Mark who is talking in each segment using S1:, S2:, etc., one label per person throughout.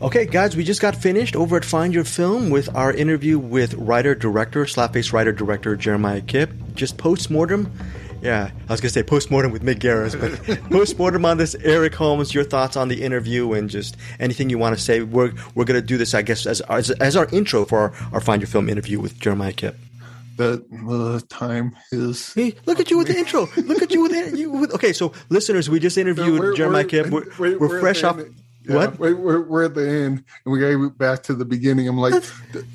S1: Okay, guys, we just got finished over at Find Your Film with our interview with writer director, slapface writer director Jeremiah Kipp. Just post mortem. Yeah, I was gonna say post mortem with Mick Garris, but post mortem on this. Eric Holmes, your thoughts on the interview and just anything you want to say. We're we're gonna do this, I guess, as as, as our intro for our, our Find Your Film interview with Jeremiah Kipp.
S2: The, the time is.
S1: Hey, look at you with the intro. Look at you with the. You, with, okay, so listeners, we just interviewed
S2: No, we're-
S1: Jeremiah
S2: we're-
S1: Kipp. We're, we're fresh off.
S2: Yeah,
S1: What?
S2: We're, we're at the end, and we got back to the beginning. I'm like,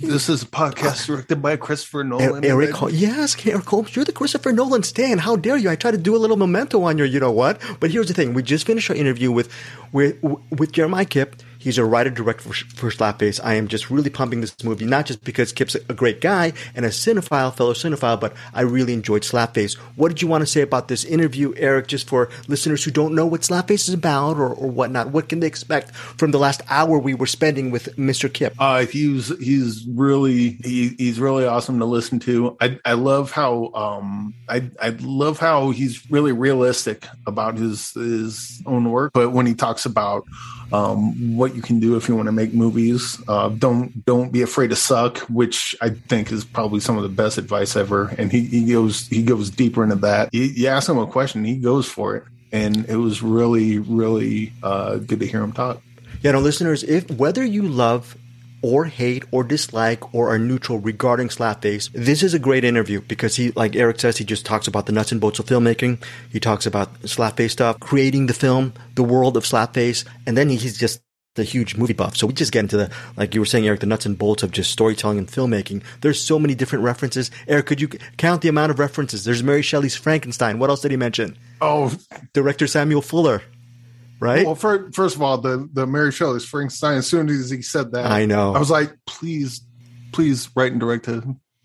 S2: this is a podcast directed by Christopher Nolan.
S1: Er, e- Eric, Hol- yes, Eric Holmes, you're the Christopher Nolan stan. How dare you? I try to do a little memento on you. You know what? But here's the thing: we just finished our interview with with with Jeremiah Kipp. He's a writer director for, for Slapface. I am just really pumping this movie, not just because Kipp's a great guy and a cinephile, fellow cinephile, but I really enjoyed Slapface. What did you want to say about this interview, Eric? Just for listeners who don't know what Slapface is about or, or whatnot, what can they expect from the last hour we were spending with Mr. Kipp?
S2: Uh, he's he's really he, he's really awesome to listen to. I I love how um I I love how he's really realistic about his his own work. But when he talks about um what you can do if you want to make movies, uh, don't don't be afraid to suck, which I think is probably some of the best advice ever. And he, he goes he goes deeper into that. You, you ask him a question, he goes for it. And it was really, really uh, good to hear him talk.
S1: Yeah, no, listeners, if whether you love or hate or dislike or are neutral regarding Slapface, this is a great interview because he, like Eric says, he just talks about the nuts and bolts of filmmaking. He talks about Slapface stuff, creating the film, the world of Slapface, and then he's just the huge movie buff. So we just get into the, like you were saying, Eric, the nuts and bolts of just storytelling and filmmaking. There's so many different references. Eric, could you count the amount of references? There's Mary Shelley's Frankenstein. What else did he mention?
S2: Oh,
S1: Director Samuel Fuller, right?
S2: Well, fir- first of all, the the Mary Shelley's Frankenstein. As soon as he said that,
S1: I know.
S2: I was like, please, please write and direct a,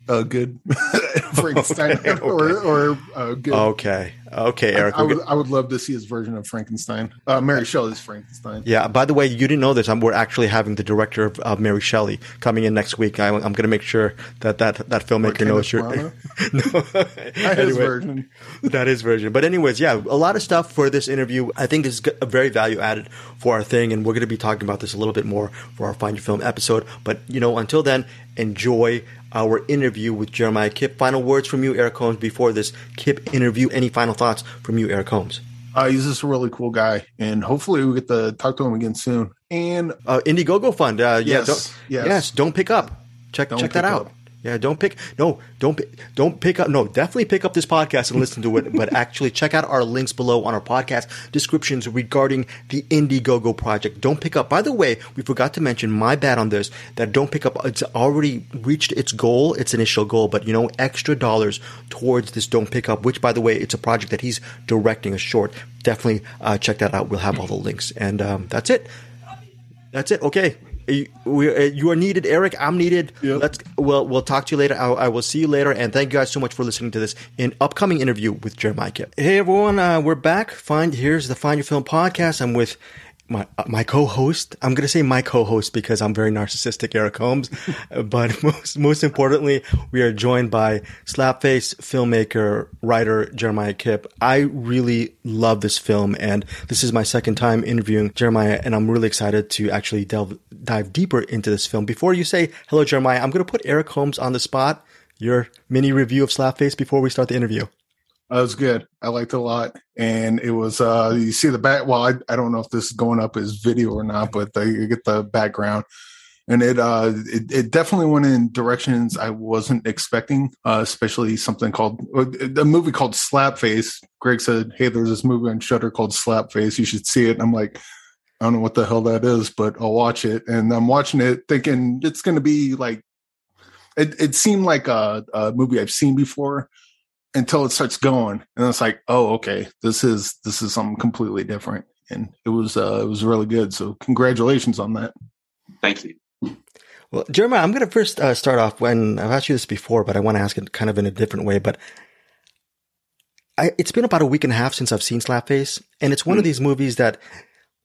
S2: a good Frankenstein
S1: Okay, okay.
S2: or or a good.
S1: Okay. Okay, Eric.
S2: I
S1: we're
S2: would, I would love to see his version of Frankenstein. Uh, Mary Shelley's Frankenstein.
S1: yeah. By the way, you didn't know this. I'm, we're actually having the director of, of Mary Shelley coming in next week. I, I'm going to make sure that that, that filmmaker knows your. No.
S2: His version.
S1: that is version. But anyways, yeah, a lot of stuff for this interview. I think is a very value added for our thing, and we're going to be talking about this a little bit more for our Find Your Film episode. But you know, until then, enjoy our interview with Jeremiah Kipp. Final words from you, Eric Holmes, before this Kipp interview. Any final thoughts from you, Eric Holmes?
S2: Uh, he's just a really cool guy, and hopefully we get to talk to him again soon. And
S1: Uh, Indiegogo fund. Uh, yeah,
S2: Yes,
S1: don't,
S2: yes.
S1: yes. Don't pick up. Check
S2: Don't
S1: check that out.
S2: up.
S1: Yeah, don't pick. No, don't don't pick up. No, definitely pick up this podcast and listen to it. but actually, check out our links below on our podcast descriptions regarding the Indiegogo project. Don't pick up. By the way, we forgot to mention. My bad on this. That don't pick up. It's already reached its goal, its initial goal. But you know, extra dollars towards this don't pick up. Which, by the way, it's a project that he's directing a short. Definitely uh, check that out. We'll have all the links. And um, that's it. That's it. Okay. We, uh, you are needed, Eric. I'm needed.
S2: Yep.
S1: Let's. Well, we'll talk to you later. I, I will see you later. And thank you guys so much for listening to this in upcoming interview with Jeremiah Kipp. Hey everyone, uh, we're back. Find here's the Find Your Film podcast. I'm with my uh, my co-host. I'm gonna say my co-host because I'm very narcissistic, Eric Holmes. but most most importantly, we are joined by Slapface filmmaker writer Jeremiah Kipp. I really love this film, and this is my second time interviewing Jeremiah, and I'm really excited to actually delve dive deeper into this film. Before you say hello, Jeremiah, I'm gonna put Eric Holmes on the spot. Your mini review of Slapface before we start the interview.
S2: That was good. I liked it a lot. And it was uh you see the back well, I, I don't know if this is going up as video or not, but the, you get the background. And it uh it, it definitely went in directions I wasn't expecting, uh, especially something called a movie called Slapface. Greg said, Hey, there's this movie on Shudder called Slapface. You should see it. And I'm like, I don't know what the hell that is, but I'll watch it. And I'm watching it thinking it's gonna be like it, it seemed like a, a movie I've seen before until it starts going and it's like oh okay this is this is something completely different and it was uh it was really good so congratulations on that
S3: Thank you.
S1: Well, Jeremiah, I'm going to first uh, start off when I've asked you this before, but I want to ask it kind of in a different way. But I, it's been about a week and a half since I've seen Slapface, and it's one of these movies that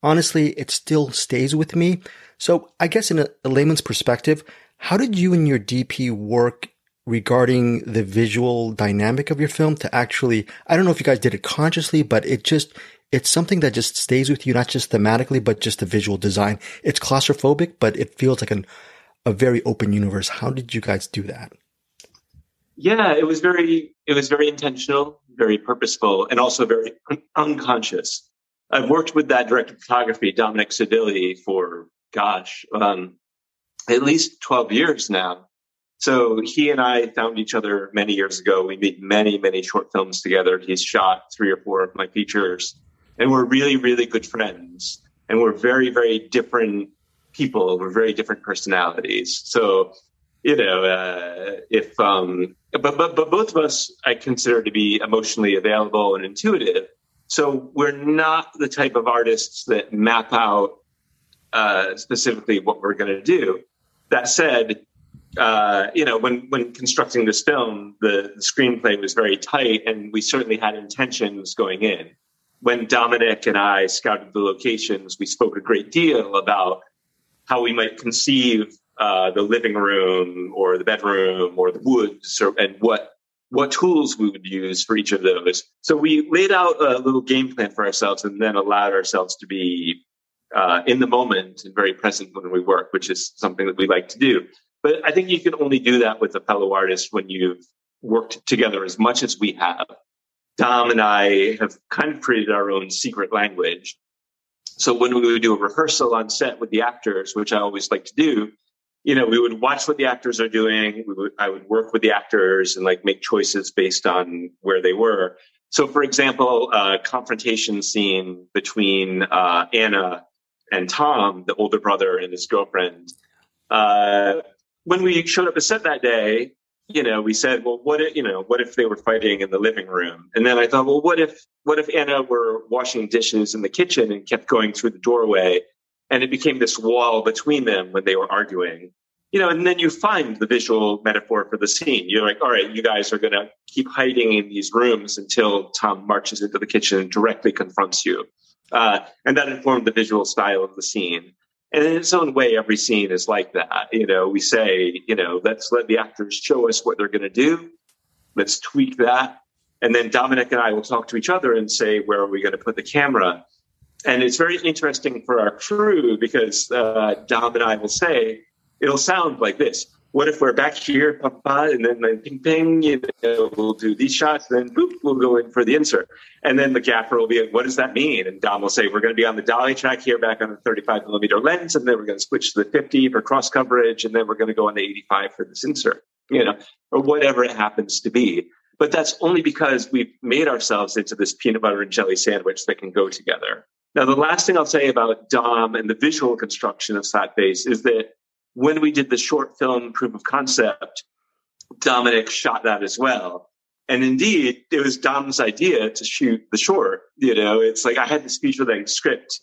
S1: honestly, it still stays with me. So I guess in a, a layman's perspective, how did you and your DP work regarding the visual dynamic of your film to actually, I don't know if you guys did it consciously, but it just, it's something that just stays with you, not just thematically, but just the visual design. It's claustrophobic, but it feels like an, a very open universe. How did you guys do that?
S3: Yeah, it was very, it was very intentional, very purposeful, and also very un- unconscious. I've worked with that director of photography, Dominic Sivilli, for gosh, um, at least 12 years now. So he and I found each other many years ago. We made many, many short films together. He's shot three or four of my features and we're really, really good friends. And we're very, very different people. We're very different personalities. So, you know, uh, if, um, but, but, but both of us I consider to be emotionally available and intuitive. So we're not the type of artists that map out uh, specifically what we're going to do. That said, uh, you know, when when constructing this film, the, the, screenplay was very tight, and we certainly had intentions going in. When Dominic and I scouted the locations, we spoke a great deal about how we might conceive uh, the living room or the bedroom or the woods, or, and what what tools we would use for each of those. So we laid out a little game plan for ourselves, and then allowed ourselves to be uh, in the moment and very present when we work, which is something that we like to do. But I think you can only do that with a fellow artist when you've worked together as much as we have. Dom and I have kind of created our own secret language. So when we would do a rehearsal on set with the actors, which I always like to do, you know, we would watch what the actors are doing. Would, I would work with the actors and like make choices based on where they were. So, for example, a confrontation scene between uh, Anna and Tom, the older brother and his girlfriend. Uh, when we showed up at set that day, you know, we said, well, what if, you know, what if they were fighting in the living room? And then I thought, well, what if, what if Anna were washing dishes in the kitchen and kept going through the doorway and it became this wall between them when they were arguing? You know, and then you find the visual metaphor for the scene. You're like, all right, you guys are going to keep hiding in these rooms until Tom marches into the kitchen and directly confronts you. Uh, and that informed the visual style of the scene. And in its own way, every scene is like that. You know, we say, you know, let's let the actors show us what they're going to do. Let's tweak that. And then Dominic and I will talk to each other and say, where are we going to put the camera? And it's very interesting for our crew because uh, Dom and I will say, it'll sound like this what if we're back here, papa, and then ping, ping, you know, we'll do these shots, then boop, we'll go in for the insert. And then the gaffer will be like, what does that mean? And Dom will say, we're going to be on the dolly track here back on the 35 millimeter lens, and then we're going to switch to the 50 for cross coverage, and then we're going to go on the 85 for this insert, you know, or whatever it happens to be. But that's only because we've made ourselves into this peanut butter and jelly sandwich that can go together. Now, the last thing I'll say about Dom and the visual construction of Face is that when we did the short film proof of concept, Dominic shot that as well. And indeed, it was Dom's idea to shoot the short. You know, it's like I had this feature length script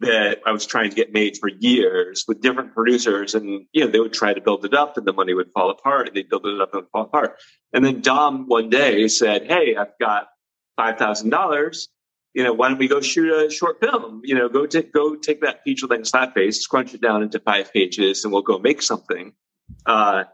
S3: that I was trying to get made for years with different producers, and you know, they would try to build it up, and the money would fall apart, and they'd build it up and fall apart. And then Dom one day said, "Hey, I've got five thousand dollars you know, why don't we go shoot a short film? You know, go take go take that feature length slap face, scrunch it down into five pages, and we'll go make something. Uh,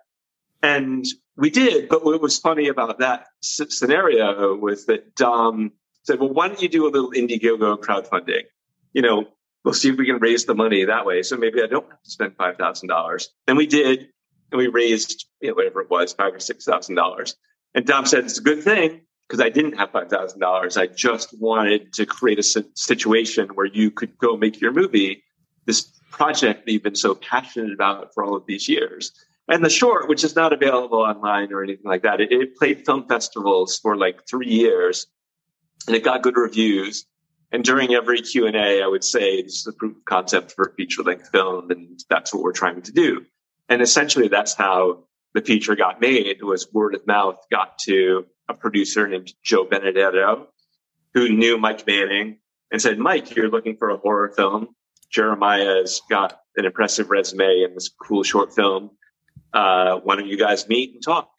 S3: and we did, but what was funny about that scenario was that Dom said, "Well, why don't you do a little Indiegogo crowdfunding? You know, we'll see if we can raise the money that way. So maybe I don't have to spend five thousand dollars." And we did, and we raised, you know, whatever it was, five or six thousand dollars. And Dom said, "It's a good thing because I didn't have $5,000. I just wanted to create a situation where you could go make your movie, this project that you've been so passionate about for all of these years. And the short, which is not available online or anything like that, it, it played film festivals for like three years and it got good reviews. And during every Q and A, I would say this is a proof of concept for a feature length film, and that's what we're trying to do. And essentially, that's how the feature got made. Was word of mouth got to a producer named Joe Benedetto who knew Mike Manning and said, Mike, you're looking for a horror film. Jeremiah's got an impressive resume and this cool short film. Uh, why don't you guys meet and talk?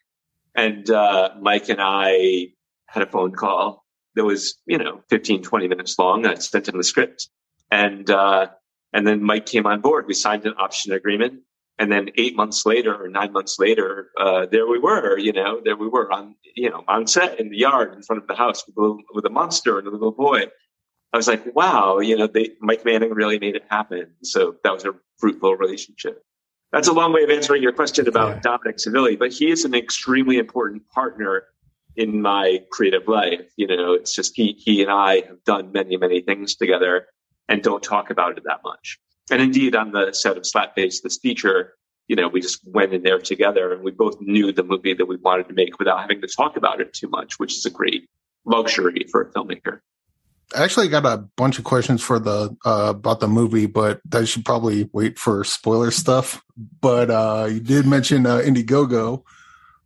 S3: And uh, Mike and I had a phone call that was, you know, 15, 20 minutes long. I sent him the script. And, uh, and then Mike came on board. We signed an option agreement and then eight months later or nine months later, uh, there we were, you know, there we were on, you know, on set in the yard in front of the house with a, with a monster and a little boy. I was like, wow, you know, they, Mike Manning really made it happen. So that was a fruitful relationship. That's a long way of answering your question about yeah. Dominic Sivilli, but he is an extremely important partner in my creative life. You know, it's just he he and I have done many many things together and don't talk about it that much. And indeed, on the set of Slapface, this feature, you know, we just went in there together and we both knew the movie that we wanted to make without having to talk about it too much, which is a great luxury for a filmmaker.
S2: I actually got a bunch of questions for the uh, about the movie, but I should probably wait for spoiler stuff. But uh, you did mention uh, Indiegogo,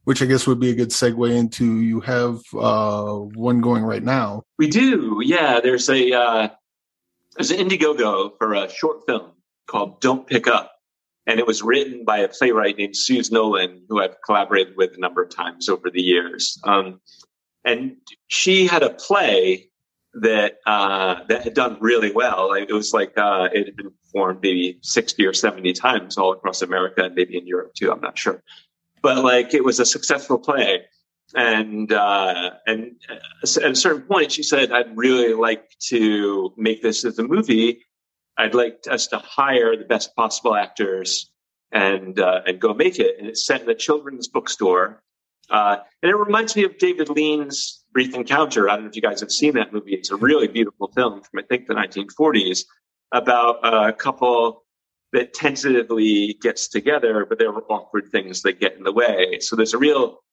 S2: which I guess would be a good segue into. You have uh, one going right now.
S3: We do, yeah. There's a uh, there's an Indiegogo for a short film called "Don't Pick Up," and it was written by a playwright named Suze Nolan, who I've collaborated with a number of times over the years. Um, and she had a play that uh, that had done really well. It was like uh, it had been performed maybe sixty or seventy times all across America and maybe in Europe too. I'm not sure, but like it was a successful play. And uh, and at a certain point, she said, "I'd really like to make this as a movie. I'd like us to hire the best possible actors and uh, and go make it." And it's set in a children's bookstore uh, and it reminds me of David Lean's Brief Encounter. I don't know if you guys have seen that movie. It's a really beautiful film from, I think, the 1940s about a couple that tentatively gets together, but there are awkward things that get in the way. So there's a real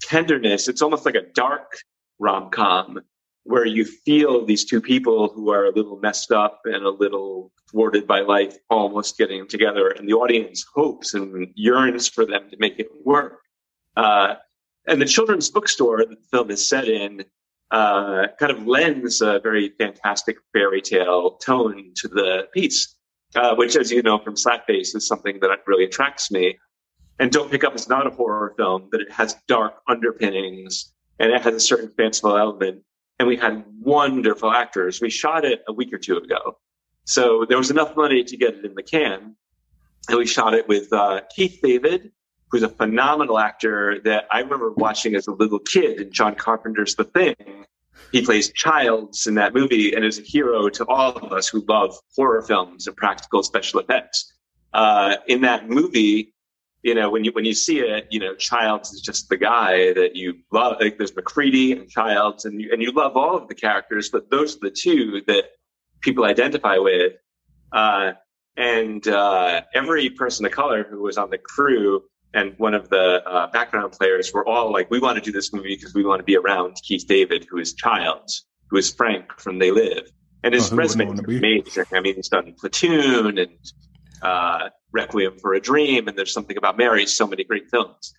S3: tenderness. It's almost like a dark rom com where you feel these two people who are a little messed up and a little thwarted by life almost getting together, and the audience hopes and yearns for them to make it work. Uh, and the children's bookstore that the film is set in uh, kind of lends a very fantastic fairy tale tone to the piece, uh, which, as you know from Slapface, is something that really attracts me. And Don't Pick Up is not a horror film, but it has dark underpinnings and it has a certain fanciful element. And we had wonderful actors. We shot it a week or two ago. So there was enough money to get it in the can. And we shot it with uh, Keith David, who's a phenomenal actor that I remember watching as a little kid in John Carpenter's The Thing. He plays Childs in that movie and is a hero to all of us who love horror films and practical special effects. Uh, in that movie, you know, when you when you see it, you know, Childs is just the guy that you love. Like there's MacReady and Childs, and you, and you love all of the characters, but those are the two that people identify with. Uh, and uh, every person of color who was on the crew and one of the uh, background players were all like, "We want to do this movie because we want to be around Keith David, who is Childs, who is Frank from They Live." And his oh, resume is amazing. I mean, he's done Platoon and uh, Requiem for a Dream, and there's something about Mary. So many great films.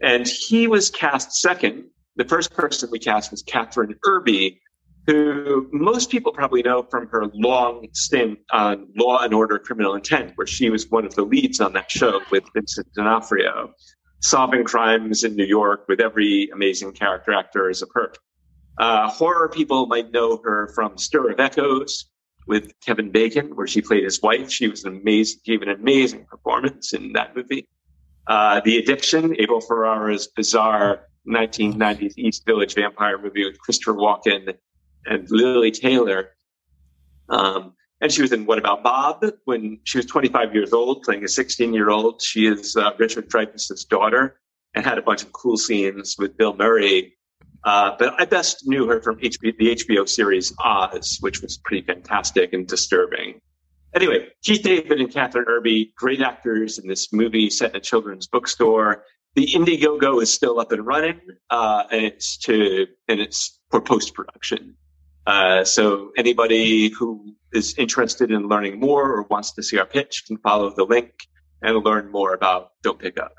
S3: And he was cast second. The first person we cast was Kathryn Erbe, who most people probably know from her long stint on Law and Order Criminal Intent, where she was one of the leads on that show with Vincent D'Onofrio, solving crimes in New York with every amazing character actor as a perk. Uh, horror people might know her from Stir of Echoes with Kevin Bacon, where she played his wife. She was an amazing, gave an amazing performance in that movie. Uh, the Addiction, Abel Ferrara's bizarre 1990s East Village vampire movie with Christopher Walken and Lili Taylor. Um, and she was in What About Bob when she was 25 years old, playing a 16 year old. She is uh, Richard Dreyfuss's daughter and had a bunch of cool scenes with Bill Murray. Uh, but I best knew her from HBO, the HBO series Oz, which was pretty fantastic and disturbing. Anyway, Keith David and Kathryn Erbe, great actors in this movie set in a children's bookstore. The Indiegogo is still up and running, uh, and it's to and it's for post production. Uh, so anybody who is interested in learning more or wants to see our pitch can follow the link and learn more about Don't Pick Up.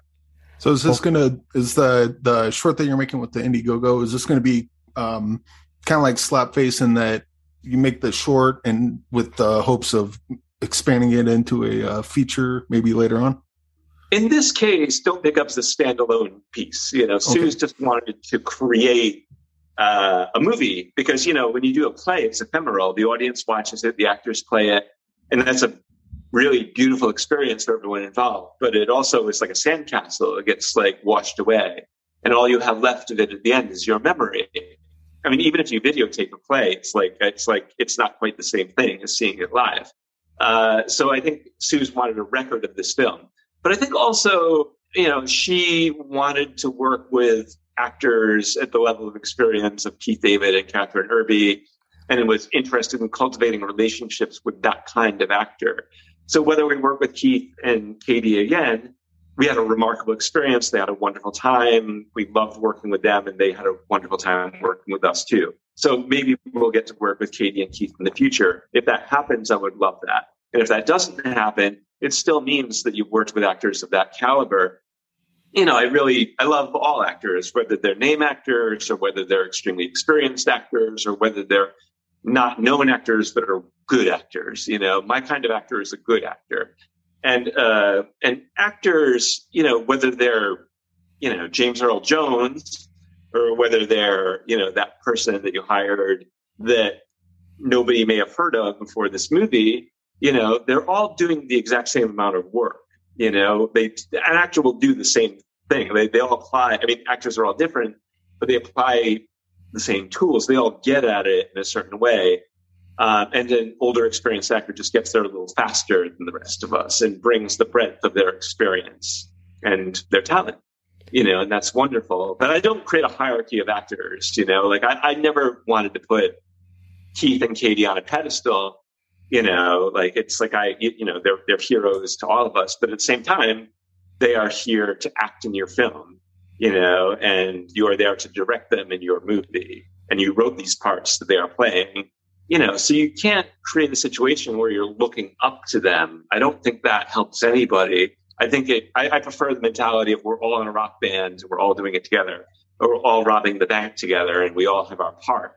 S2: So is this going to is the the short that you're making with the Indiegogo is this going to be um, kind of like Slapface in that you make the short and with the hopes of expanding it into a uh, feature maybe later on?
S3: In this case, Don't Pick Up's a standalone piece. You know, okay. Suze just wanted to create uh, a movie because you know when you do a play, it's ephemeral. The audience watches it, the actors play it, and that's a really beautiful experience for everyone involved. But it also is like a sandcastle; it gets like washed away, and all you have left of it at the end is your memory. I mean, even if you videotape a play, it's like it's like it's not quite the same thing as seeing it live. Uh, so I think Suze wanted a record of this film, but I think also you know she wanted to work with actors at the level of experience of Keith David and Kathryn Erbe, and was interested in cultivating relationships with that kind of actor. So whether we work with Keith and Katie again, we had a remarkable experience. They had a wonderful time. We loved working with them, and they had a wonderful time working with us too. So maybe we'll get to work with Katie and Keith in the future. If that happens, I would love that. And if that doesn't happen, it still means that you've worked with actors of that caliber. You know, I really, I love all actors, whether they're name actors or whether they're extremely experienced actors or whether they're not known actors but are good actors. You know, my kind of actor is a good actor and uh, and actors, you know, whether they're you know James Earl Jones or whether they're you know that person that you hired that nobody may have heard of before this movie, you know, they're all doing the exact same amount of work. You know, they an actor will do the same thing. They they all apply. I mean, actors are all different, but they apply the same tools. They all get at it in a certain way. Um, and an older experienced actor just gets there a little faster than the rest of us and brings the breadth of their experience and their talent, you know, and that's wonderful. But I don't create a hierarchy of actors, you know, like I, I never wanted to put Keith and Katie on a pedestal, you know, like it's like I, you know, they're, they're heroes to all of us, but at the same time, they are here to act in your film, you know, and you are there to direct them in your movie. And you wrote these parts that they are playing you know, so you can't create a situation where you're looking up to them. I don't think that helps anybody. I think it, I, I prefer the mentality of we're all in a rock band, we're all doing it together, or we're all robbing the bank together and we all have our part,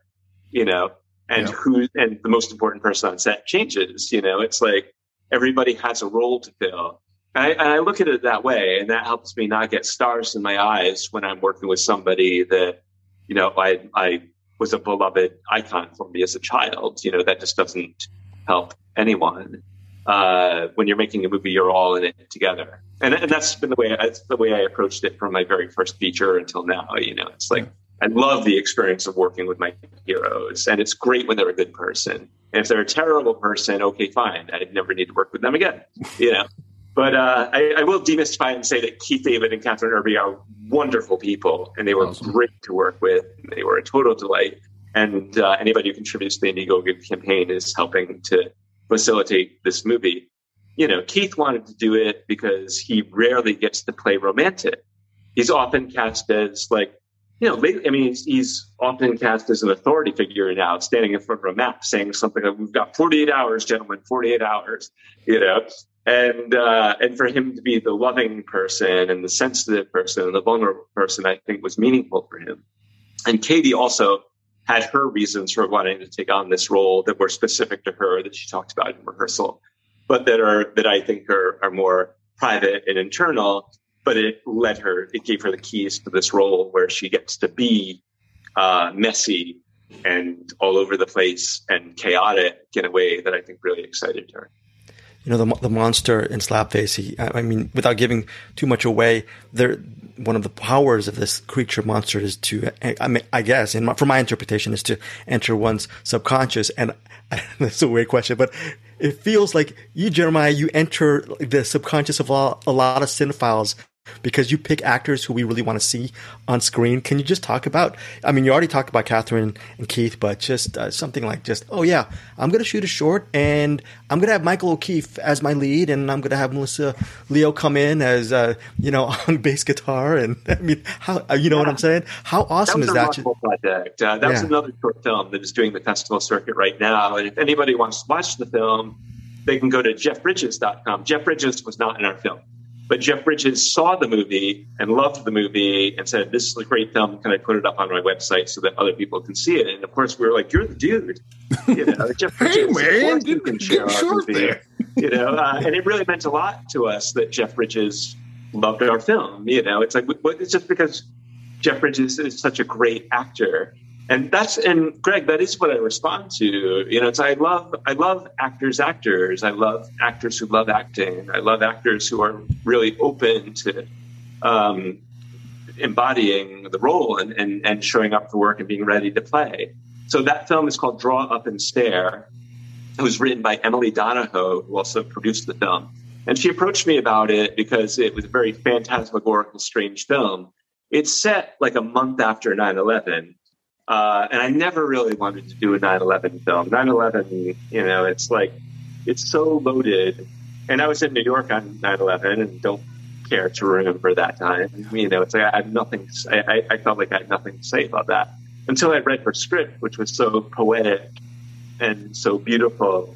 S3: you know, and yeah. who, and the most important person on set changes, you know, it's like everybody has a role to fill. I, and I look at it that way, and that helps me not get stars in my eyes when I'm working with somebody that, you know, I, I was a beloved icon for me as a child. You know, that just doesn't help anyone. Uh, when you're making a movie, you're all in it together, and, and that's been the way that's the way I approached it from my very first feature until now. You know, it's like I love the experience of working with my heroes, and it's great when they're a good person. And if they're a terrible person, okay, fine, I never need to work with them again. You know, but uh, I, I, will demystify and say that Keith David and Kathryn Erbe are wonderful people, and they were awesome. great to work with. They were a total delight. And uh, anybody who contributes to the Indiegogo campaign is helping to facilitate this movie. You know, Keith wanted to do it because he rarely gets to play romantic. He's often cast as like, you know, I mean, he's, he's often cast as an authority figure now, standing in front of a map saying something like, we've got 48 hours, gentlemen, 48 hours, you know, and uh, and for him to be the loving person and the sensitive person and the vulnerable person, I think was meaningful for him. And Katie also had her reasons for wanting to take on this role that were specific to her that she talked about in rehearsal, but that are that I think are are more private and internal. But it led her, it gave her the keys to this role where she gets to be uh, messy and all over the place and chaotic in a way that I think really excited her
S1: you know, the, the monster in Slapface, he, I mean, without giving too much away, there, one of the powers of this creature monster is to, I mean, I guess, in my, from my interpretation, is to enter one's subconscious. And that's a weird question, but it feels like you, Jeremiah, you enter the subconscious of a, a lot of cinephiles because you pick actors who we really want to see on screen. Can you just talk about? I mean, you already talked about Kathryn and Keith, but just uh, something like just, oh yeah, I'm gonna shoot a short, and I'm gonna have Michael O'Keefe as my lead, and I'm gonna have Melissa Leo come in as uh, you know on bass guitar, and I mean, how uh, you know yeah. what I'm saying? How awesome
S3: that
S1: is that?
S3: project. Uh, that yeah. was another short film that is doing the festival circuit right now, and if anybody wants to watch the film, they can go to jeffbridges.com. Jeff Bridges was not in our film but Jeff Bridges saw the movie and loved the movie and said, This is a great film. Can I put it up on my website so that other people can see it? And of course, we were like, You're the dude. You know, Jeff Bridges,
S2: hey, man, you can share our movie. There.
S3: You know, uh, and it really meant a lot to us that Jeff Bridges loved our film. You know, it's like, it's just because Jeff Bridges is such a great actor and that's and Greg, that is what I respond to. You know, it's I love I love actors, actors. I love actors who love acting. I love actors who are really open to um, embodying the role and, and, and showing up for work and being ready to play. So that film is called Draw Up and Stare. It was written by Emily donahoe who also produced the film. And she approached me about it because it was a very phantasmagorical, strange film. It's set like a month after 9 11. Uh, and I never really wanted to do a 9 11 film. 9 11, you know, it's like, it's so loaded. And I was in New York on 9 11 and don't care to remember that time. You know, it's like I had nothing, I, I felt like I had nothing to say about that until I read her script, which was so poetic and so beautiful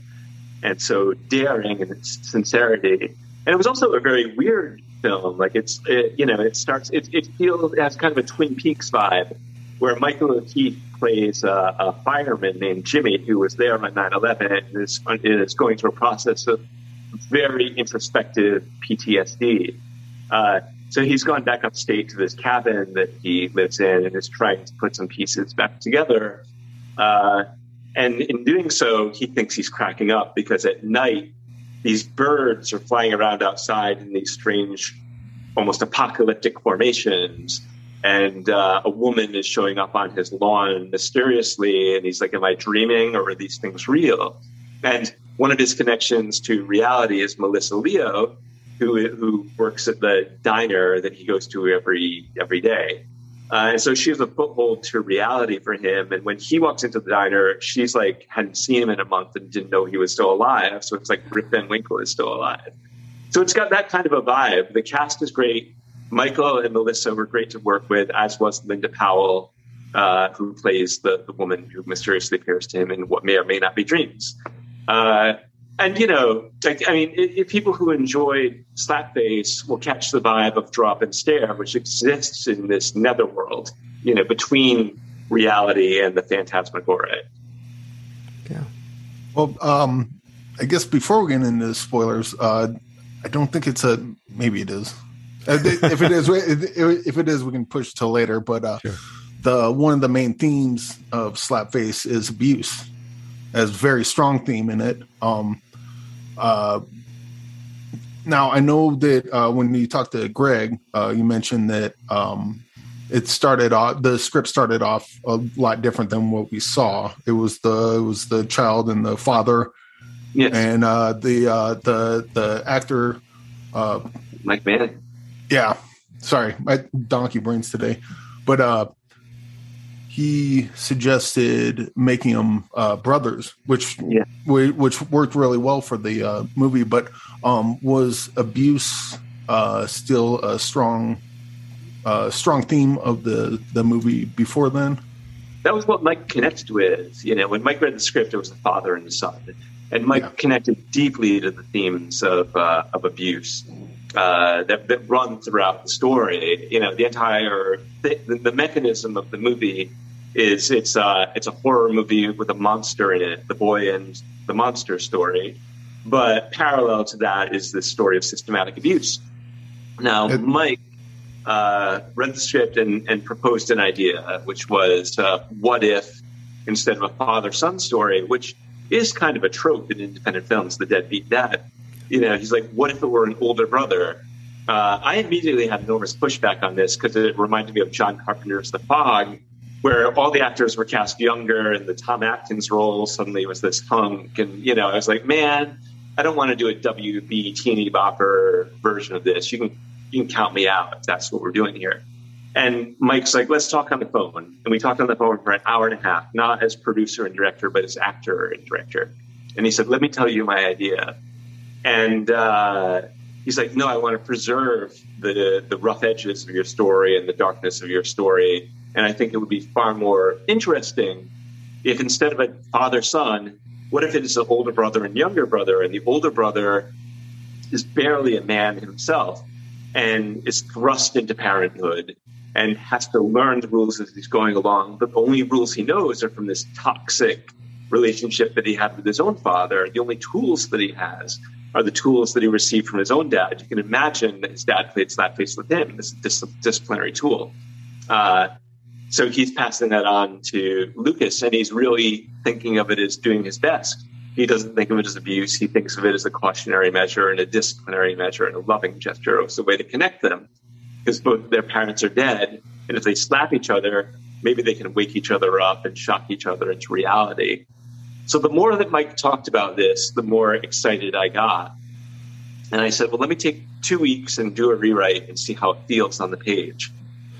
S3: and so daring in its sincerity. And it was also a very weird film. Like it's, it, you know, it starts, it, it feels, it has kind of a Twin Peaks vibe where Michael O'Keefe plays a, a fireman named Jimmy who was there on 9-11 and is, is going through a process of very introspective PTSD. Uh, so he's gone back upstate to this cabin that he lives in and is trying to put some pieces back together. Uh, and in doing so, he thinks he's cracking up because at night, these birds are flying around outside in these strange, almost apocalyptic formations. And uh, a woman is showing up on his lawn mysteriously. And he's like, Am I dreaming or are these things real? And one of his connections to reality is Melissa Leo, who, who works at the diner that he goes to every, every day. Uh, and so she was a foothold to reality for him. And when he walks into the diner, she's like hadn't seen him in a month and didn't know he was still alive. So it's like Rip Van Winkle is still alive. So it's got that kind of a vibe. The cast is great. Michael and Melissa were great to work with, as was Linda Powell, uh, who plays the, the woman who mysteriously appears to him in what may or may not be dreams. Uh, and you know, like I mean, if people who enjoy Slapface will catch the vibe of Draw Up and Stare, which exists in this netherworld, you know, between reality and the phantasmagoric.
S2: Yeah. Well, um, I guess before we get into spoilers, uh, I don't think it's a. Maybe it is. Uh, if it is, if it is, we can push till later. But uh, sure. the one of the main themes of Slapface is abuse as very strong theme in it. Um, uh, now I know that uh, when you talked to Greg, uh, you mentioned that um, it started off. The script started off a lot different than what we saw. It was the it was the child and the father, yes. and uh, the uh, the the actor, uh,
S3: Mike Manning.
S2: Yeah, sorry, my donkey brains today, but uh, he suggested making them uh, brothers, which yeah. which worked really well for the uh, movie. But um, was abuse uh, still a strong uh, strong theme of the the movie before then?
S3: That was what Mike connected with. You know, when Mike read the script, it was the father and the son, and Mike yeah. connected deeply to the themes of uh, of abuse. Uh, that, that run throughout the story. You know, the entire the, the mechanism of the movie is it's uh, it's a horror movie with a monster in it, the boy and the monster story. But parallel to that is the story of systematic abuse. Now, it, Mike uh, read the script and, and, proposed an idea, which was uh, what if instead of a father son story, which is kind of a trope in independent films, the deadbeat dad you know, he's like, what if it were an older brother? Uh, I immediately had enormous pushback on this because it reminded me of John Carpenter's The Fog, where all the actors were cast younger and the Tom Atkins role suddenly was this hunk. And, you know, I was like, man, I don't want to do a WB teeny bopper version of this. You can, you can count me out if that's what we're doing here. And Mike's like, let's talk on the phone. And we talked on the phone for an hour and a half, not as producer and director, but as actor and director. And he said, let me tell you my idea. And uh, he's like, no, I want to preserve the the rough edges of your story and the darkness of your story. And I think it would be far more interesting if instead of a father son, what if it is an older brother and younger brother, and the older brother is barely a man himself and is thrust into parenthood and has to learn the rules as he's going along. But the only rules he knows are from this toxic relationship that he had with his own father. The only tools that he has are the tools that he received from his own dad. You can imagine that his dad played slapface with him a dis- disciplinary tool. Uh, so he's passing that on to Lucas, and he's really thinking of it as doing his best. He doesn't think of it as abuse. He thinks of it as a cautionary measure and a disciplinary measure and a loving gesture It's a way to connect them. because both their parents are dead. And if they slap each other, maybe they can wake each other up and shock each other into reality. So the more that Mike talked about this, the more excited I got. And I said, well, let me take two weeks and do a rewrite and see how it feels on the page.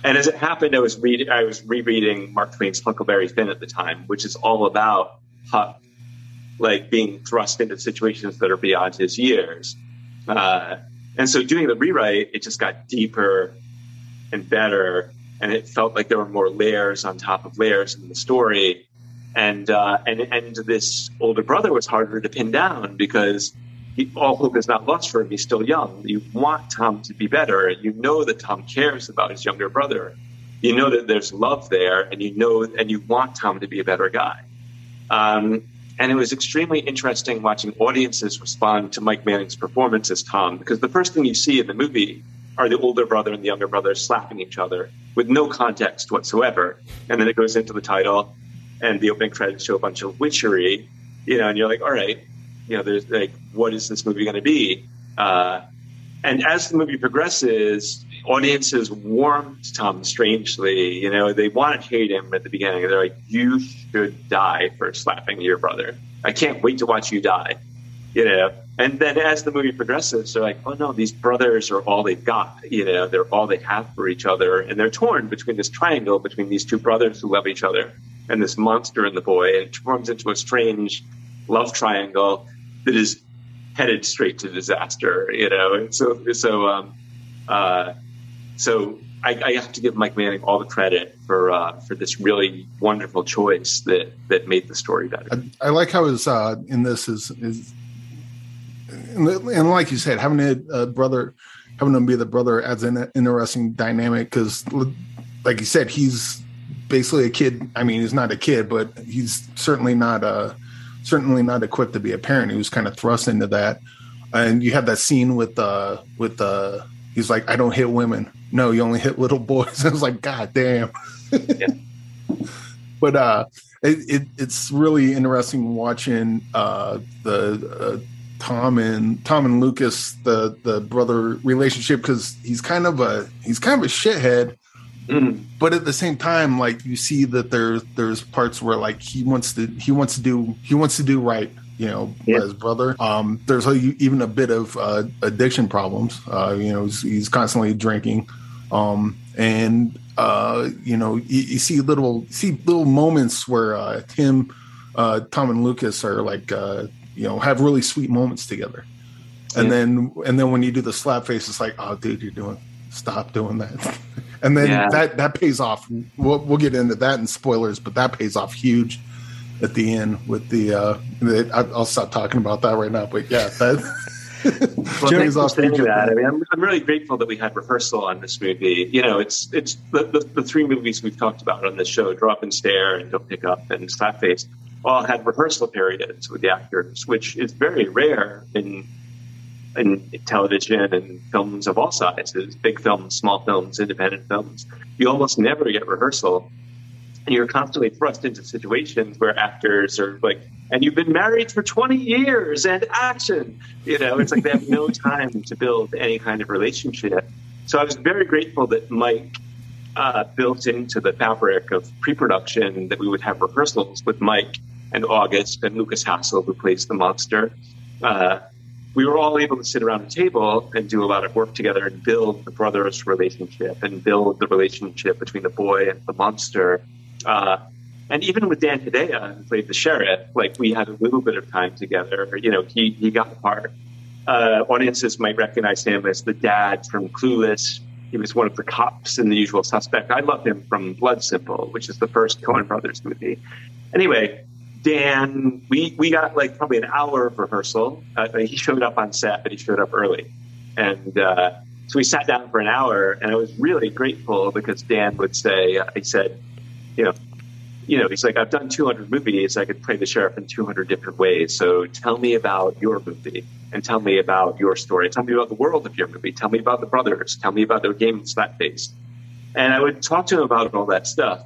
S3: And as it happened, I was reading, I was rereading Mark Twain's Huckleberry Finn at the time, which is all about Huck, like being thrust into situations that are beyond his years. Uh, and so doing the rewrite, it just got deeper and better, and it felt like there were more layers on top of layers in the story. And uh, and and this older brother was harder to pin down because he, all hope is not lost for him. He's still young. You want Tom to be better. You know that Tom cares about his younger brother. You know that there's love there, and you know, and you want Tom to be a better guy. Um, and it was extremely interesting watching audiences respond to Mike Manning's performance as Tom, because the first thing you see in the movie are the older brother and the younger brother slapping each other with no context whatsoever. And then it goes into the title, and the opening credits show a bunch of witchery, you know, and you're like, all right, you know, there's like, what is this movie going to be? Uh, and as the movie progresses, audiences warm to Tom strangely. You know, they want to hate him at the beginning. They're like, you should die for slapping your brother. I can't wait to watch you die. You know, and then as the movie progresses, they're like, oh no, these brothers are all they've got. You know, they're all they have for each other. And they're torn between this triangle between these two brothers who love each other and this monster in the boy. And forms into a strange love triangle that is headed straight to disaster, you know. And so, so, um, uh, so I, I, have to give Mike Manning all the credit for uh, for this really wonderful choice that that made the story better.
S2: I, I like how his uh, in this is is and, like you said, having a, a, brother, having him be the brother adds an interesting dynamic because, like you said, he's basically a kid. I mean, he's not a kid, but he's certainly not a uh, certainly not equipped to be a parent. He was kind of thrust into that. And you have that scene with uh with uh he's like, I don't hit women. No, you only hit little boys. I was like, God damn. yeah. But uh it, it, it's really interesting watching uh the uh, Tom and Tom and Lucas the the brother relationship because he's kind of a he's kind of a shithead Mm. But at the same time, like you see that there's there's parts where like he wants to he wants to do he wants to do right, you know, yeah. his brother. Um, there's even a bit of uh, addiction problems. Uh, you know, he's, he's constantly drinking, um, and uh, you know, you, you, see little see little moments where uh, him, uh, Tom, and Lucas are like uh, you know have really sweet moments together. And yeah. then and then when you do the slap face, it's like, oh, dude, you're doing stop doing that. and then yeah. that that pays off. We'll, we'll get into that in spoilers, but that pays off huge at the end with the. uh the, I'll stop talking about that right now, but yeah, that.
S3: well, pays off that. I mean, I'm, I'm really grateful that we had rehearsal on this movie. You know, it's it's the, the, the three movies we've talked about on this show: Draw Up and Stare, and Don't Pick Up, and Slapface. All had rehearsal periods with the actors, which is very rare in in television and films of all sizes, big films, small films, independent films, you almost never get rehearsal. And you're constantly thrust into situations where actors are like, and you've been married for 20 years and action. You know, it's like they have no time to build any kind of relationship. So I was very grateful that Mike uh, built into the fabric of pre production that we would have rehearsals with Mike and August and Lukas Hassel, who plays the monster. Uh, we were all able to sit around a table and do a lot of work together and build the brothers' relationship and build the relationship between the boy and the monster. Uh, and even with Dan Hedaya, who played the sheriff, like we had a little bit of time together. You know, he he got the part. Uh, audiences might recognize him as the dad from Clueless. He was one of the cops in The Usual Suspect. I love him from Blood Simple, which is the first Coen Brothers movie. Anyway, Dan, we, we got like probably an hour of rehearsal. Uh, he showed up on set, but he showed up early. And uh, so we sat down for an hour, and I was really grateful because Dan would say, uh, he said, you know, you know, he's like, I've done 200 movies. I could play the sheriff in 200 different ways. So tell me about your movie and tell me about your story. Tell me about the world of your movie. Tell me about the brothers. Tell me about the game Slapface. And I would talk to him about all that stuff.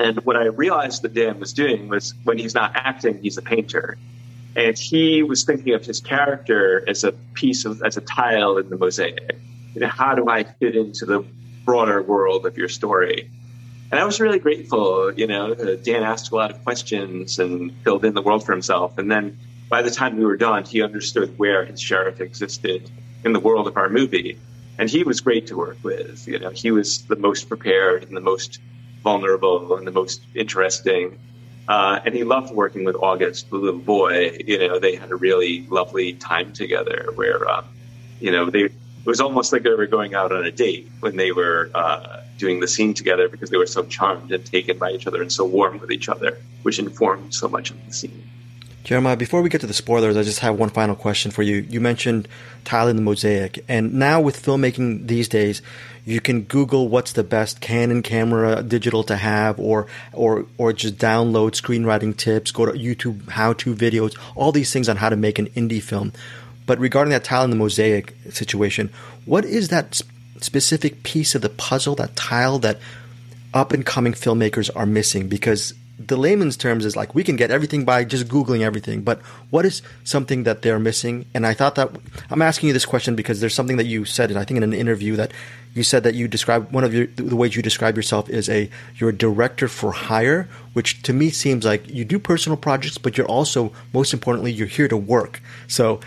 S3: And what I realized that Dan was doing was when he's not acting, he's a painter. And he was thinking of his character as a piece of, as a tile in the mosaic. you know, how do I fit into the broader world of your story? And I was really grateful. You know, Dan asked a lot of questions and filled in the world for himself. And then by the time we were done, he understood where his sheriff existed in the world of our movie. And he was great to work with. You know, he was the most prepared and the most vulnerable and the most interesting. Uh, and he loved working with August, the little boy. You know, they had a really lovely time together where, um, you know, they, it was almost like they were going out on a date when they were uh, doing the scene together because they were so charmed and taken by each other and so warm with each other, which informed so much of the scene.
S1: Jeremiah, before we get to the spoilers, I just have one final question for you. You mentioned tiling the mosaic, and now with filmmaking these days, you can Google what's the best Canon camera digital to have, or or or just download screenwriting tips, go to YouTube how-to videos, all these things on how to make an indie film. But regarding that tile in the mosaic situation, what is that specific piece of the puzzle, that tile that up and coming filmmakers are missing? Because the layman's terms is like we can get everything by just googling everything but what is something that they're missing? And i thought that i'm asking you this question because there's something that you said and i think in an interview that you said that you describe one of your the ways you describe yourself is a you're a director for hire which to me seems like you do personal projects but you're also most importantly you're here to work. So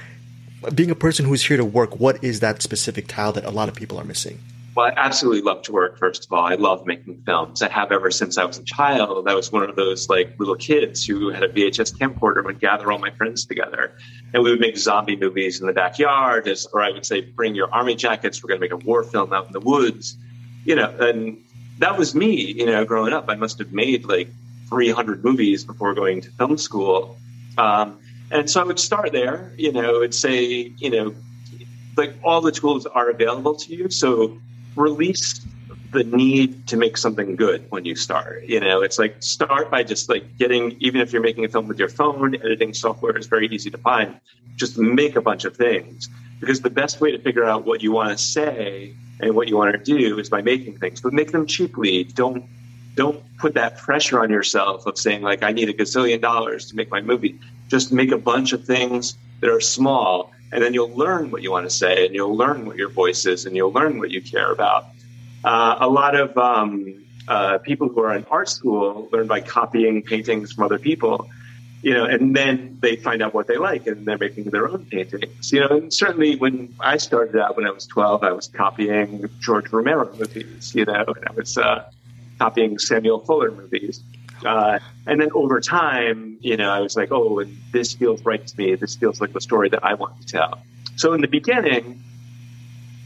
S1: being a person who's here to work what is that specific tile that a lot of people are missing
S3: well, I absolutely love to work, first of all. I love making films. I have ever since I was a child. I was one of those like little kids who had a VHS camcorder and would gather all my friends together. And we would make zombie movies in the backyard, or I would say, bring your army jackets. We're going to make a war film out in the woods. You know, and that was me, you know, growing up. I must have made like 300 movies before going to film school. Um, and so I would start there, you know, and say, you know, like all the tools are available to you. So release the need to make something good when you start. You know, it's like start by just like getting, even if you're making a film with your phone, editing software is very easy to find. Just make a bunch of things because the best way to figure out what you want to say and what you want to do is by making things, but make them cheaply. Don't don't put that pressure on yourself of saying like I need a gazillion dollars to make my movie. Just make a bunch of things that are small and then you'll learn what you want to say and you'll learn what your voice is and you'll learn what you care about. Uh, a lot of um, uh, people who are in art school learn by copying paintings from other people, you know, and then they find out what they like and they're making their own paintings, you know. And certainly when I started out when I was 12, I was copying George Romero movies, you know, and I was uh, copying Samuel Fuller movies. Uh, and then over time, you know, I was like, oh, and this feels right to me. This feels like the story that I want to tell. So in the beginning,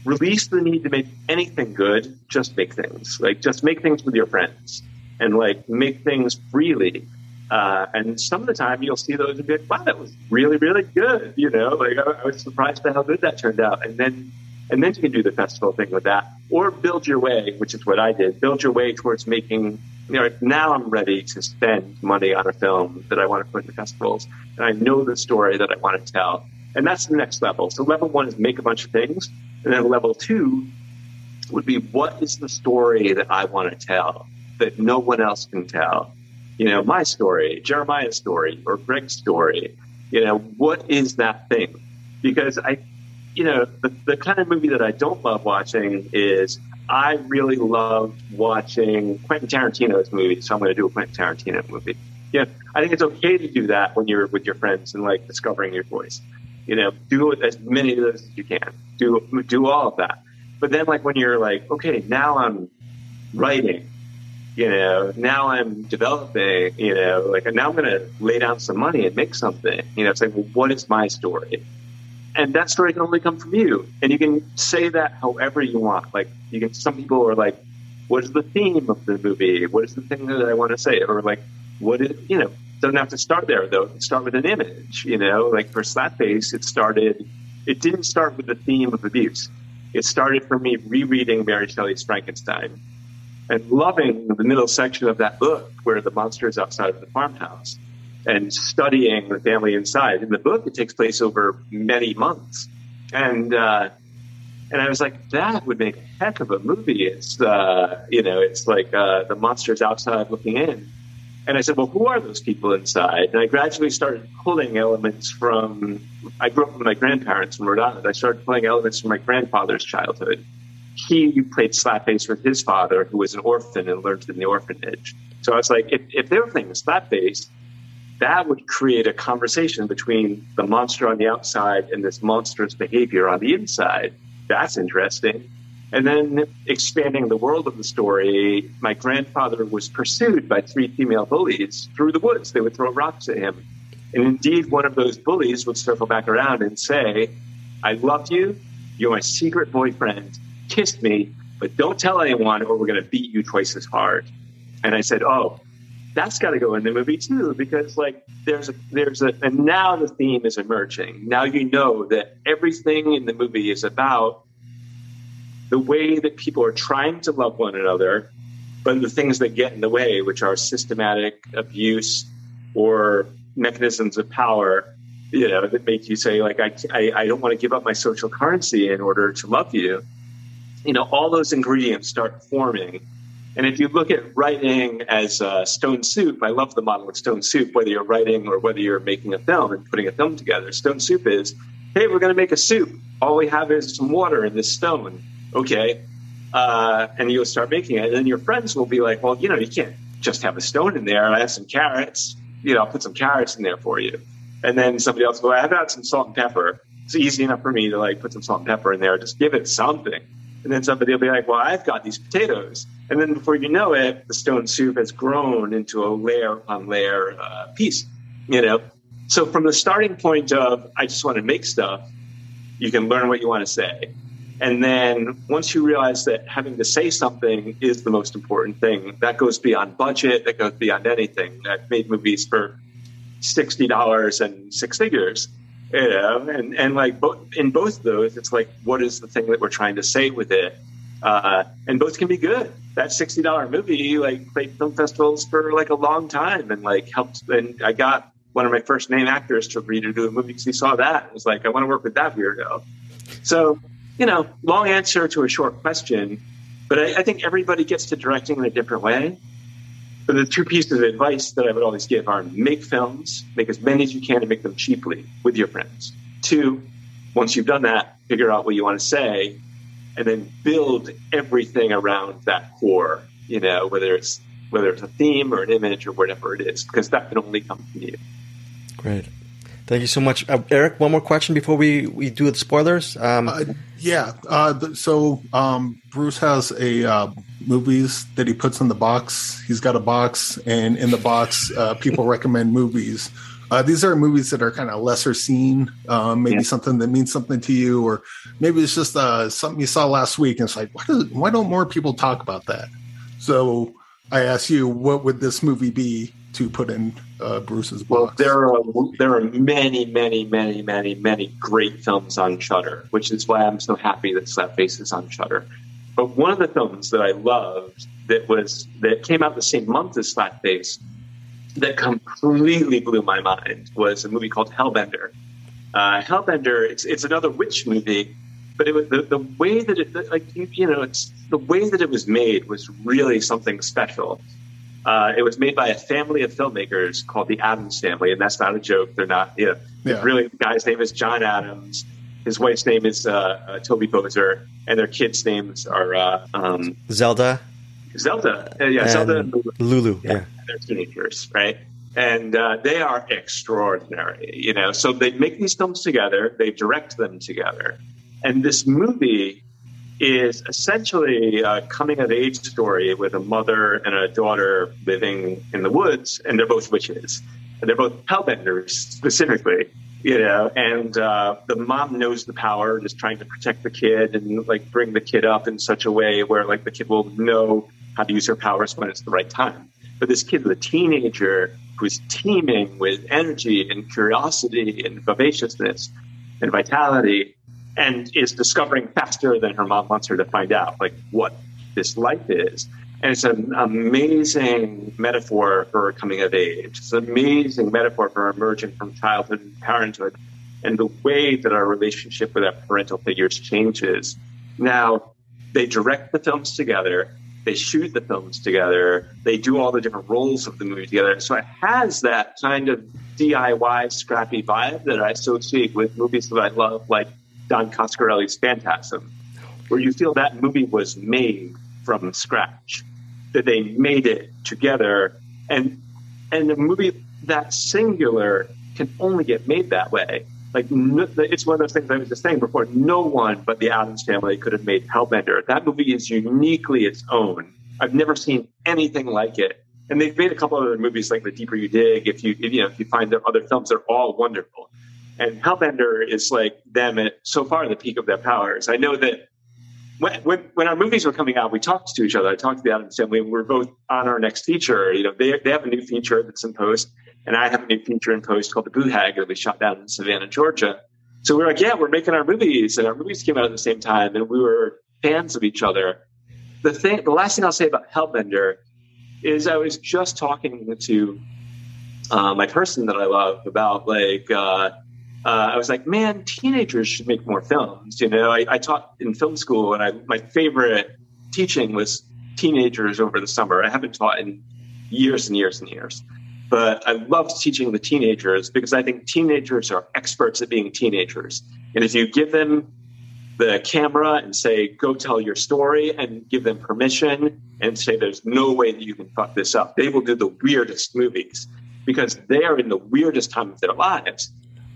S3: release the need to make anything good. Just make things. Like, just make things with your friends and like make things freely. Uh, and some of the time you'll see those and be like, wow, that was really, really good. You know, like I, I was surprised by how good that turned out. And then, and then you can do the festival thing with that or build your way, which is what I did, build your way towards making you know, now I'm ready to spend money on a film that I want to put in festivals, and I know the story that I want to tell. And that's the next level. So level one is make a bunch of things, and then level two would be what is the story that I want to tell that no one else can tell? You know, my story, Jeremiah's story, or Greg's story. You know, what is that thing? Because I, you know, the, the kind of movie that I don't love watching is I really love watching Quentin Tarantino's movies, so I'm going to do a Quentin Tarantino movie. Yeah, I think it's okay to do that when you're with your friends and like discovering your voice. You know, do as many of those as you can. Do do all of that. But then, like when you're like, okay, now I'm writing. You know, now I'm developing. You know, like now I'm going to lay down some money and make something. You know, it's like, well, what is my story? And that story can only come from you. And you can say that however you want. Like you can. Some people are like, "What is the theme of the movie? What is the thing that I want to say?" Or like, "What is you know?" Doesn't have to start there though. Start with an image. You know, like for Slapface, it started. It didn't start with the theme of abuse. It started for me rereading Mary Shelley's Frankenstein and loving the middle section of that book where the monster is outside of the farmhouse and studying the family inside. In the book, it takes place over many months, and uh, and I was like, that would make a heck of a movie. It's uh, you know, it's like uh, the monsters outside looking in, And I said, well, who are those people inside? And I gradually started pulling elements from, I grew up with my grandparents in Rhode Island. I started pulling elements from my grandfather's childhood. He played slapface with his father, who was an orphan and learned in the orphanage. So I was like, if, if they were playing slapface, that would create a conversation between the monster on the outside and this monstrous behavior on the inside. That's interesting. And then expanding the world of the story, my grandfather was pursued by three female bullies through the woods. They would throw rocks at him. And indeed, one of those bullies would circle back around and say, I love you. You're my secret boyfriend. Kiss me, but don't tell anyone or we're going to beat you twice as hard. And I said, Oh, that's got to go in the movie too, because like there's a there's a and now the theme is emerging. Now you know that everything in the movie is about the way that people are trying to love one another, but the things that get in the way, which are systematic abuse or mechanisms of power, you know, that make you say like I I, I don't want to give up my social currency in order to love you. You know, all those ingredients start forming and if you look at writing as uh, Stone Soup, I love the model of Stone Soup, whether you're writing or whether you're making a film and putting a film together. Stone Soup is, hey, we're going to make a soup. All we have is some water in this stone. Okay. Uh, and you'll start making it. And then your friends will be like, well, you know, you can't just have a stone in there. I have some carrots. You know, I'll put some carrots in there for you. And then somebody else will go, I've got some salt and pepper. It's easy enough for me to like put some salt and pepper in there. Just give it something. And then somebody will be like, well, I've got these potatoes. And then before you know it, the stone soup has grown into a layer upon layer uh, piece, you know? So from the starting point of, I just want to make stuff, you can learn what you want to say. And then once you realize that having to say something is the most important thing, that goes beyond budget, that goes beyond anything. I've made movies for $60 and six figures you know and and like both in both those it's like what is the thing that we're trying to say with it? Uh, and both can be good. That $60 movie like played film festivals for like a long time and like helped and i got one of my first name actors to agree to do a movie because he saw that it was like i want to work with that weirdo. So you know long answer to a short question but I, I think everybody gets to directing in a different way but the two pieces of advice that I would always give are make films, make as many as you can and make them cheaply with your friends. Two, once you've done that, figure out what you want to say and then build everything around that core, you know, whether it's whether it's a theme or an image or whatever it is, because that can only come from you.
S1: Great. Thank you so much, uh, Eric. One more question before we, we do the spoilers. Um,
S2: uh, yeah. Uh, so um, Bruce has a uh, movies that he puts in the box. He's got a box, and in the box, uh, people recommend movies. Uh, these are movies that are kind of lesser seen, um, maybe yeah. something that means something to you, or maybe it's just something you saw last week, and it's like, why, does, why don't more people talk about that? So I ask you, what would this movie be to put in uh, Bruce's box?
S3: Well, there are there are many, many, many, many, many great films on Shudder, which is why I'm so happy that Slapface is on Shudder. But one of the films that I loved that was that came out the same month as Slapface that completely blew my mind was a movie called Hellbender. Uh, Hellbender, it's it's another witch movie, but it was the, the way that it like you, you know it's the way that it was made was really something special. Uh, it was made by a family of filmmakers called the Adams family, and that's not a joke. They're not, you know, yeah. really, the guy's name is John Adams. His wife's name is uh, uh, Toby Poser, and their kids' names are uh, um,
S1: Zelda.
S3: Zelda, uh, yeah, and Zelda and
S1: Lulu. Lulu yeah.
S3: yeah. They're teenagers, right? And uh, they are extraordinary, you know. So they make these films together, they direct them together, and this movie is essentially a coming of age story with a mother and a daughter living in the woods, and they're both witches. And they're both hellbenders specifically, you know, and uh, the mom knows the power, just trying to protect the kid and like bring the kid up in such a way where like the kid will know how to use her powers when it's the right time. But this kid, the teenager, who's teeming with energy and curiosity and vivaciousness and vitality, and is discovering faster than her mom wants her to find out, like what this life is. And it's an amazing metaphor for her coming of age. It's an amazing metaphor for emerging from childhood and parenthood and the way that our relationship with our parental figures changes. Now, they direct the films together. They shoot the films together. They do all the different roles of the movie together. So it has that kind of DIY, scrappy vibe that I associate with movies that I love, like Don Coscarelli's Phantasm, where you feel that movie was made from scratch, that they made it together, and and a movie that singular can only get made that way. Like it's one of those things I was just saying before. No one but the Adams family could have made Hellbender. That movie is uniquely its own. I've never seen anything like it. And they've made a couple other movies like The Deeper You Dig. If you if, you know if you find their other films, they're all wonderful. And Hellbender is like them at so far the peak of their powers. I know that when, when, when our movies were coming out, we talked to each other. I talked to the Adams family. We were both on our next feature. You know, they they have a new feature that's in post, and I have a new feature in post called The Boo Hag that we shot down in Savannah, Georgia. So we are like, yeah, we're making our movies, and our movies came out at the same time, and we were fans of each other. The thing, the last thing I'll say about Hellbender is I was just talking to uh, my person that I love about like uh, uh, I was like, man, teenagers should make more films. You know, I, I taught in film school, and I, my favorite teaching was teenagers over the summer. I haven't taught in years and years and years, but I loved teaching the teenagers because I think teenagers are experts at being teenagers. And if you give them the camera and say, go tell your story and give them permission and say, there's no way that you can fuck this up, they will do the weirdest movies because they are in the weirdest time of their lives.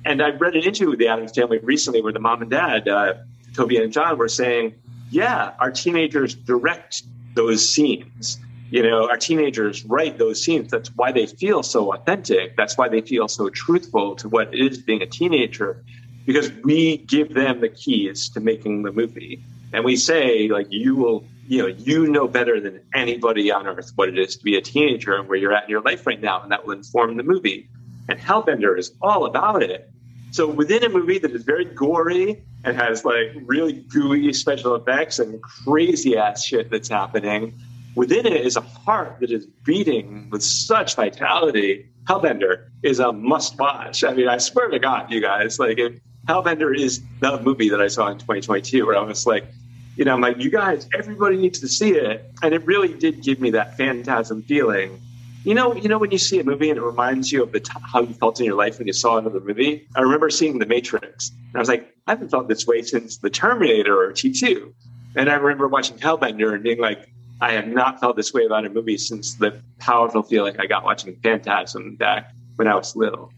S3: And I read an interview with the Adams family recently where the mom and dad, uh, Toby and John, were saying, yeah, our teenagers direct those scenes. You know, our teenagers write those scenes. That's why they feel so authentic. That's why they feel so truthful to what it is being a teenager, because we give them the keys to making the movie. And we say, like, you will, you know, you know better than anybody on earth what it is to be a teenager and where you're at in your life right now. And that will inform the movie. And Hellbender is all about it. So within a movie that is very gory and has like really gooey special effects and crazy ass shit that's happening, within it is a heart that is beating with such vitality. Hellbender is a must watch. I mean, I swear to God, you guys, like if Hellbender is the movie that I saw in 2022 where I was like, you know, I'm like, you guys, everybody needs to see it. And it really did give me that phantasm feeling you know, you know when you see a movie and it reminds you of the t- how you felt in your life when you saw another movie. I remember seeing The Matrix, and I was like, I haven't felt this way since The Terminator or T2. And I remember watching Hellbender and being like, I have not felt this way about a movie since the powerful feeling I got watching Phantasm back when I was little.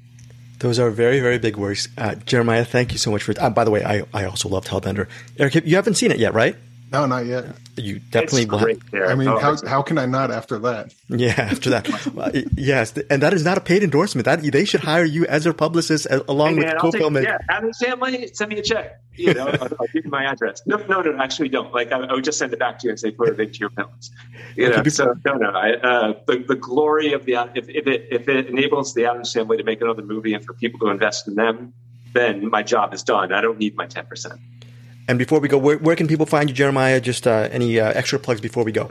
S1: Those are very, very big words. Uh, Jeremiah, thank you so much for. Uh, by the way, I, I also loved Hellbender. Eric, you haven't seen it yet, right?
S2: No, not yet.
S1: You definitely will.
S2: Have, I mean, oh, how, how can I not after that?
S1: Yeah, after that. yes, and that is not a paid endorsement. That they should hire you as their publicist along hey, man, with co-filming.
S3: Yeah, Adam Family, send me a check. You know, I'll, I'll, give you my address. No, no, no, actually don't. Like, I, I, would just send it back to you and say, put it into your films. You know, so no, no. I, uh, the, the glory of the if, if it if it enables the Adams Family to make another movie and for people to invest in them, then my job is done. I don't need my ten percent.
S1: And before we go, where, where can people find you, Jeremiah? Just uh, any uh, extra plugs before we go?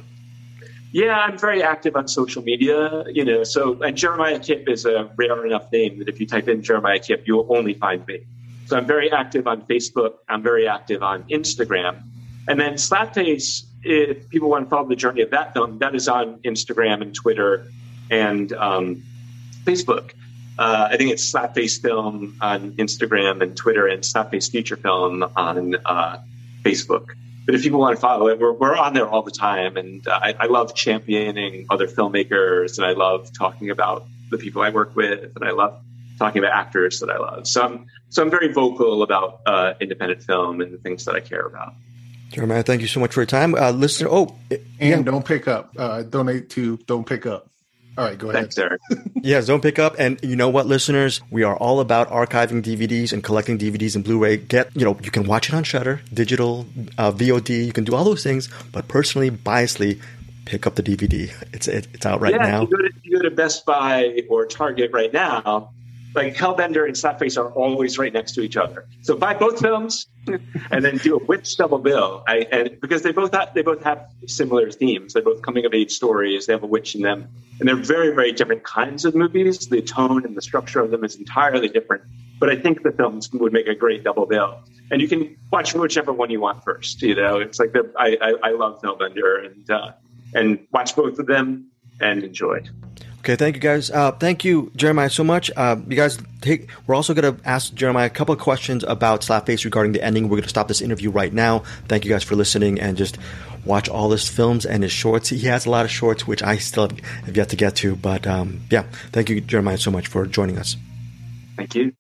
S3: Yeah, I'm very active on social media. You know, so and Jeremiah Kipp is a rare enough name that if you type in Jeremiah Kipp, you'll only find me. So I'm very active on Facebook. I'm very active on Instagram, and then Slapface. If people want to follow the journey of that film, that is on Instagram and Twitter and um, Facebook. Uh, I think it's Slapface Film on Instagram and Twitter, and Slapface Feature Film on uh, Facebook. But if people want to follow it, we're, we're on there all the time, and uh, I, I, love championing other filmmakers, and I love talking about the people I work with, and I love talking about actors that I love. So I'm so I'm very vocal about uh, independent film and the things that I care about.
S1: Jeremiah, thank you so much for your time, uh, listener. Oh,
S2: and yeah. don't pick up. Uh, donate to Don't Pick Up. All right, go ahead.
S3: Thanks, Eric.
S1: yes, don't pick up. And you know what, listeners? We are all about archiving DVDs and collecting DVDs and Blu-ray. Get, you know, you can watch it on Shudder, digital, uh, VOD. You can do all those things. But personally, biasly, pick up the DVD. It's it, it's out right
S3: yeah,
S1: now.
S3: You go, to, you go to Best Buy or Target right now like Hellbender and Slapface are always right next to each other. So buy both films and then do a witch double bill. I, and because they both have, they both have similar themes. They're both coming of age stories. They have a witch in them, and they're very very different kinds of movies. The tone and the structure of them is entirely different. But I think the films would make a great double bill. And you can watch whichever one you want first. You know, it's like the, I, I, I love Hellbender and. Uh, and watch both of them and enjoy.
S1: Okay, thank you guys. Uh, thank you, Jeremiah, so much. Uh, you guys take. We're also going to ask Jeremiah a couple of questions about Slapface regarding the ending. We're going to stop this interview right now. Thank you guys for listening and just watch all his films and his shorts. He has a lot of shorts which I still have yet to get to. But um, yeah, thank you, Jeremiah, so much for joining us.
S3: Thank you.